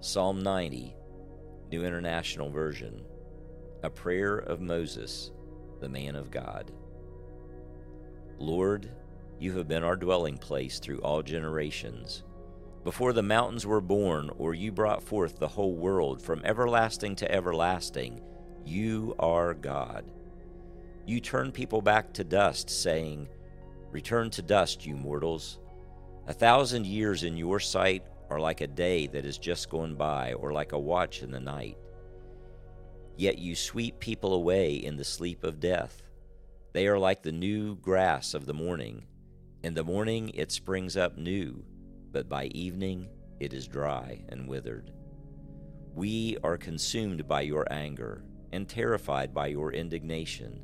Psalm 90, New International Version, a prayer of Moses, the man of God. Lord, you have been our dwelling place through all generations. Before the mountains were born, or you brought forth the whole world from everlasting to everlasting, you are God. You turn people back to dust, saying, Return to dust, you mortals. A thousand years in your sight are like a day that is just gone by, or like a watch in the night. Yet you sweep people away in the sleep of death. They are like the new grass of the morning. In the morning it springs up new, but by evening it is dry and withered. We are consumed by your anger and terrified by your indignation.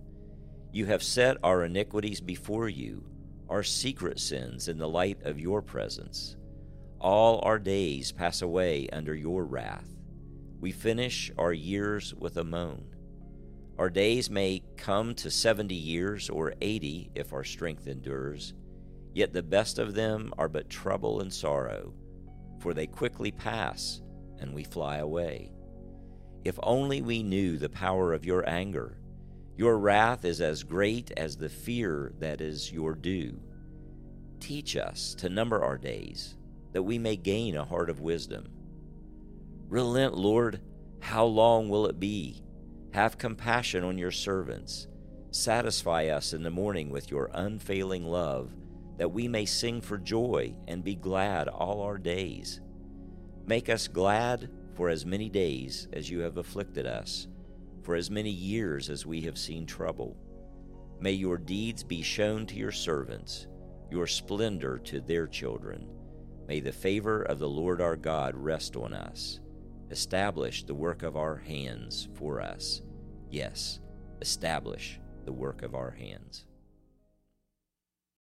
You have set our iniquities before you, our secret sins in the light of your presence. All our days pass away under your wrath. We finish our years with a moan. Our days may come to seventy years or eighty if our strength endures, yet the best of them are but trouble and sorrow, for they quickly pass and we fly away. If only we knew the power of your anger. Your wrath is as great as the fear that is your due. Teach us to number our days that we may gain a heart of wisdom. Relent, Lord, how long will it be? Have compassion on your servants. Satisfy us in the morning with your unfailing love, that we may sing for joy and be glad all our days. Make us glad for as many days as you have afflicted us, for as many years as we have seen trouble. May your deeds be shown to your servants, your splendor to their children May the favor of the Lord our God rest on us. Establish the work of our hands for us. Yes, establish the work of our hands.